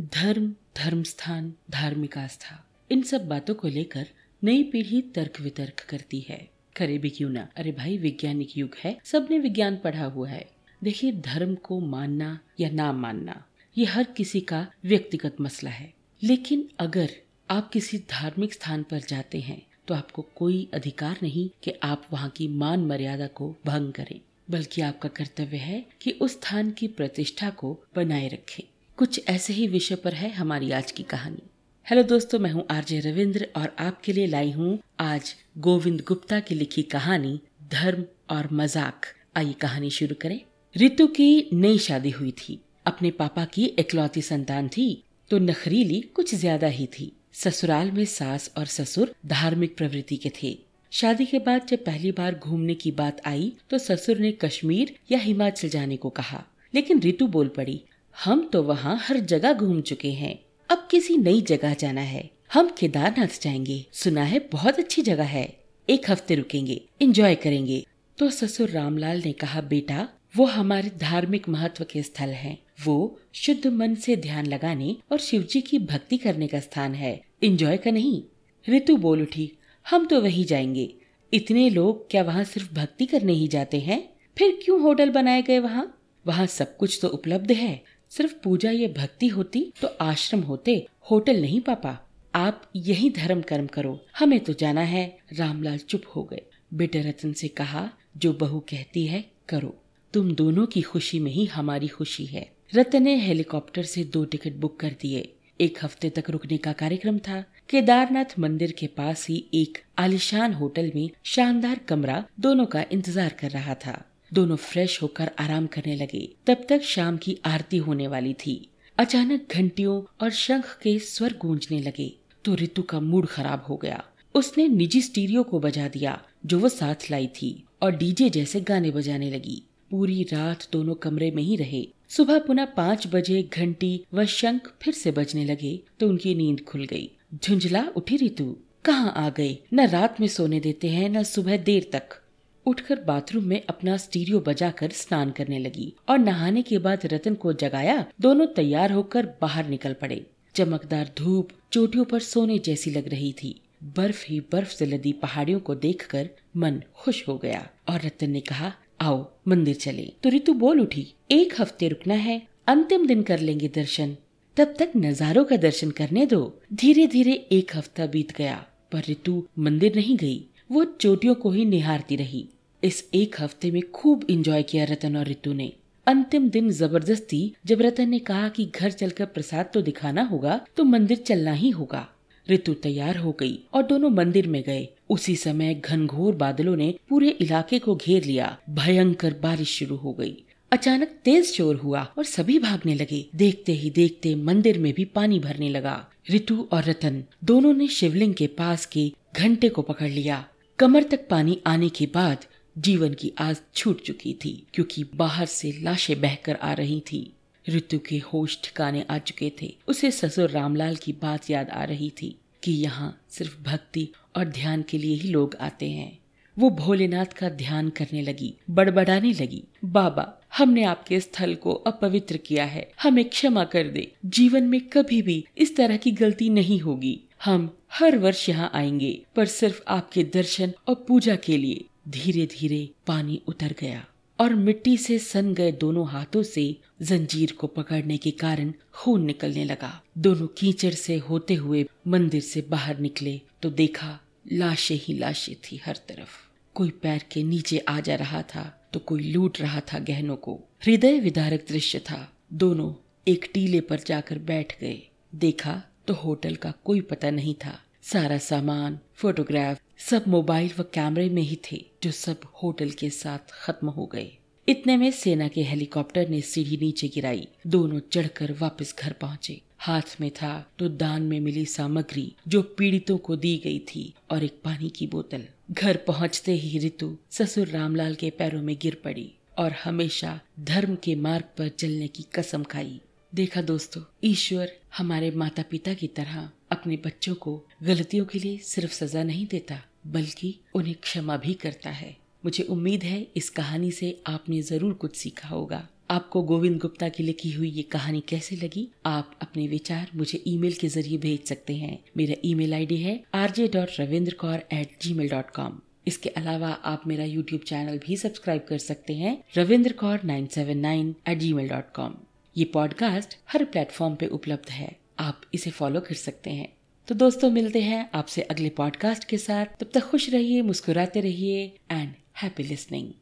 धर्म धर्म स्थान धार्मिक आस्था, इन सब बातों को लेकर नई पीढ़ी तर्क वितर्क करती है। करे भी क्यों ना? अरे भाई, वैज्ञानिक युग है, सबने विज्ञान पढ़ा हुआ है। देखिए, धर्म को मानना या ना मानना, ये हर किसी का व्यक्तिगत मसला है। लेकिन अगर आप किसी धार्मिक स्थान पर जाते हैं तो आपको कोई अधिकार नहीं कि आप वहाँ की मान मर्यादा को भंग करें, बल्कि आपका कर्तव्य है कि उस स्थान की प्रतिष्ठा को बनाए रखें। कुछ ऐसे ही विषय पर है हमारी आज की कहानी। हेलो दोस्तों, मैं हूँ आरजे रविंद्र और आपके लिए लाई हूँ आज गोविंद गुप्ता की लिखी कहानी धर्म और मज़ाक। आइए कहानी शुरू करें। रितु की नई शादी हुई थी। अपने पापा की इकलौती संतान थी तो नखरीली कुछ ज़्यादा ही थी। ससुराल में सास और ससुर धार्मिक प्रवृत्ति के थे। शादी के बाद जब पहली बार घूमने की बात आई तो ससुर ने कश्मीर या हिमाचल जाने को कहा। लेकिन ऋतु बोल पड़ी हम तो वहाँ हर जगह घूम चुके हैं। अब किसी नई जगह जाना है। हम केदारनाथ जाएँगे। सुना है बहुत अच्छी जगह है। एक हफ़्ते रुकेंगे। एंजॉय करेंगे। तो ससुर रामलाल ने कहा, बेटा, वो हमारे धार्मिक महत्व के स्थल हैं। वो शुद्ध मन से ध्यान लगाने और शिव जी की भक्ति करने का स्थान है। इंजॉय का नहीं। ऋतु बोल उठी, हम तो वही जाएँगे। इतने लोग क्या वहाँ सिर्फ़ भक्ति करने ही जाते हैं? फिर क्यों होटल बनाए गए वहाँ? वहाँ सब कुछ तो उपलब्ध है। सिर्फ़ पूजा या भक्ति होती तो आश्रम होते, होटल नहीं पापा। आप यही धर्म कर्म करो। हमें तो जाना है। रामलाल चुप हो गए। बेटे रतन से कहा, जो बहू कहती है, करो। तुम दोनों की खुशी में ही हमारी खुशी है। रतन ने हेलीकॉप्टर से दो टिकट बुक कर दिए। एक हफ़्ते तक रुकने का कार्यक्रम था। केदारनाथ मंदिर के पास ही एक आलिशान होटल में शानदार कमरा दोनों का इंतज़ार कर रहा था। दोनों फ्रेश होकर आराम करने लगे। तब तक शाम की आरती होने वाली थी। अचानक घंटियों और शंख के स्वर गूंजने लगे। तो ऋतु का मूड खराब हो गया। उसने निजी स्टीरियो को बजा दिया, जो वो साथ लाई थी, और डीजे जैसे गाने बजाने लगी। पूरी रात दोनों कमरे में ही रहे। सुबह पुनः पाँच बजे घंटी व शंख फिर से बजने लगे तो उनकी नींद खुल गई। झुंझला, उठी ऋतु कहाँ आ गए? न रात में सोने देते हैं, न सुबह देर तक। उठकर बाथरूम में अपना स्टीरियो बजाकर स्नान करने लगी और नहाने के बाद रतन को जगाया, दोनों तैयार होकर बाहर निकल पड़े। चमकदार धूप चोटियों पर सोने जैसी लग रही थी। बर्फ़ ही बर्फ़ से लदी पहाड़ियों को देखकर मन खुश हो गया और रतन ने कहा, आओ, मंदिर चले। तो ऋतु बोल उठी। एक हफ़्ते रुकना है, अंतिम दिन कर लेंगे दर्शन। तब तक नजारों का दर्शन करने दो। धीरे धीरे एक हफ़्ता बीत गया, पर ऋतु मंदिर नहीं गई। वो चोटियों को ही निहारती रही। इस एक हफ़्ते में खूब इंजॉय किया रतन और रितु ने। अंतिम दिन ज़बरदस्ती, जब रतन ने कहा कि घर चलकर प्रसाद तो दिखाना होगा तो मंदिर चलना ही होगा। ऋतु तैयार हो गई और दोनों मंदिर में गए। उसी समय घनघोर बादलों ने पूरे इलाके को घेर लिया। भयंकर बारिश शुरू हो गई। अचानक तेज शोर हुआ और सभी भागने लगे। देखते ही देखते मंदिर में भी पानी भरने लगा। ऋतु और रतन दोनों ने शिवलिंग के पास के घंटे को पकड़ लिया। कमर तक पानी आने के बाद जीवन की आस छूट चुकी थी, क्योंकि बाहर से लाशें बहकर आ रही थी। ऋतु के होश ठिकाने आ चुके थे। उसे ससुर रामलाल की बात याद आ रही थी कि यहाँ सिर्फ़ भक्ति और ध्यान के लिए ही लोग आते हैं। वो भोलेनाथ का ध्यान करने लगी, बड़बड़ाने लगी, बाबा, हमने आपके स्थल को अपवित्र किया है। हमें क्षमा कर दे। जीवन में कभी भी इस तरह की गलती नहीं होगी। हम हर वर्ष यहाँ आएँगे, पर सिर्फ़ आपके दर्शन और पूजा के लिए। धीरे धीरे पानी उतर गया और मिट्टी से सन गए दोनों हाथों से जंजीर को पकड़ने के कारण खून निकलने लगा। दोनों कीचड़ से होते हुए मंदिर से बाहर निकले तो देखा लाशें ही लाशें थी हर तरफ़। कोई पैर के नीचे आ जा रहा था तो कोई लूट रहा था गहनों को। हृदय विदारक दृश्य था। दोनों एक टीले पर जाकर बैठ गए। देखा तो होटल का कोई पता नहीं था। सारा सामान फोटोग्राफ सब मोबाइल व कैमरे में ही थे, जो सब होटल के साथ खत्म हो गए। इतने में सेना के हेलीकॉप्टर ने सीढ़ी नीचे गिराई, दोनों चढ़कर वापस घर पहुँचे। हाथ में था तो दान में मिली सामग्री, जो पीड़ितों को दी गई थी, और एक पानी की बोतल। घर पहुँचते ही ऋतु ससुर रामलाल के पैरों में गिर पड़ी, और हमेशा धर्म के मार्ग पर चलने की कसम खाई। देखा दोस्तों, ईश्वर हमारे माता पिता की तरह अपने बच्चों को गलतियों के लिए सिर्फ़ सजा नहीं देता, बल्कि उन्हें क्षमा भी करता है। मुझे उम्मीद है इस कहानी से आपने ज़रूर कुछ सीखा होगा। आपको गोविंद गुप्ता की लिखी हुई ये कहानी कैसे लगी? आप अपने विचार मुझे ईमेल के ज़रिए भेज सकते हैं। मेरा ईमेल आईडी है RJ dot Ravinder Kaur at Gmail dot com इसके अलावा आप मेरा यूट्यूब चैनल भी सब्सक्राइब कर सकते हैं Ravinder Kaur nine seven nine at Gmail dot com ये पॉडकास्ट हर प्लेटफॉर्म पे उपलब्ध है। आप इसे फॉलो कर सकते हैं। तो दोस्तों, मिलते हैं आपसे अगले पॉडकास्ट के साथ। तब तक खुश रहिए, मुस्कुराते रहिए एंड हैप्पी लिसनिंग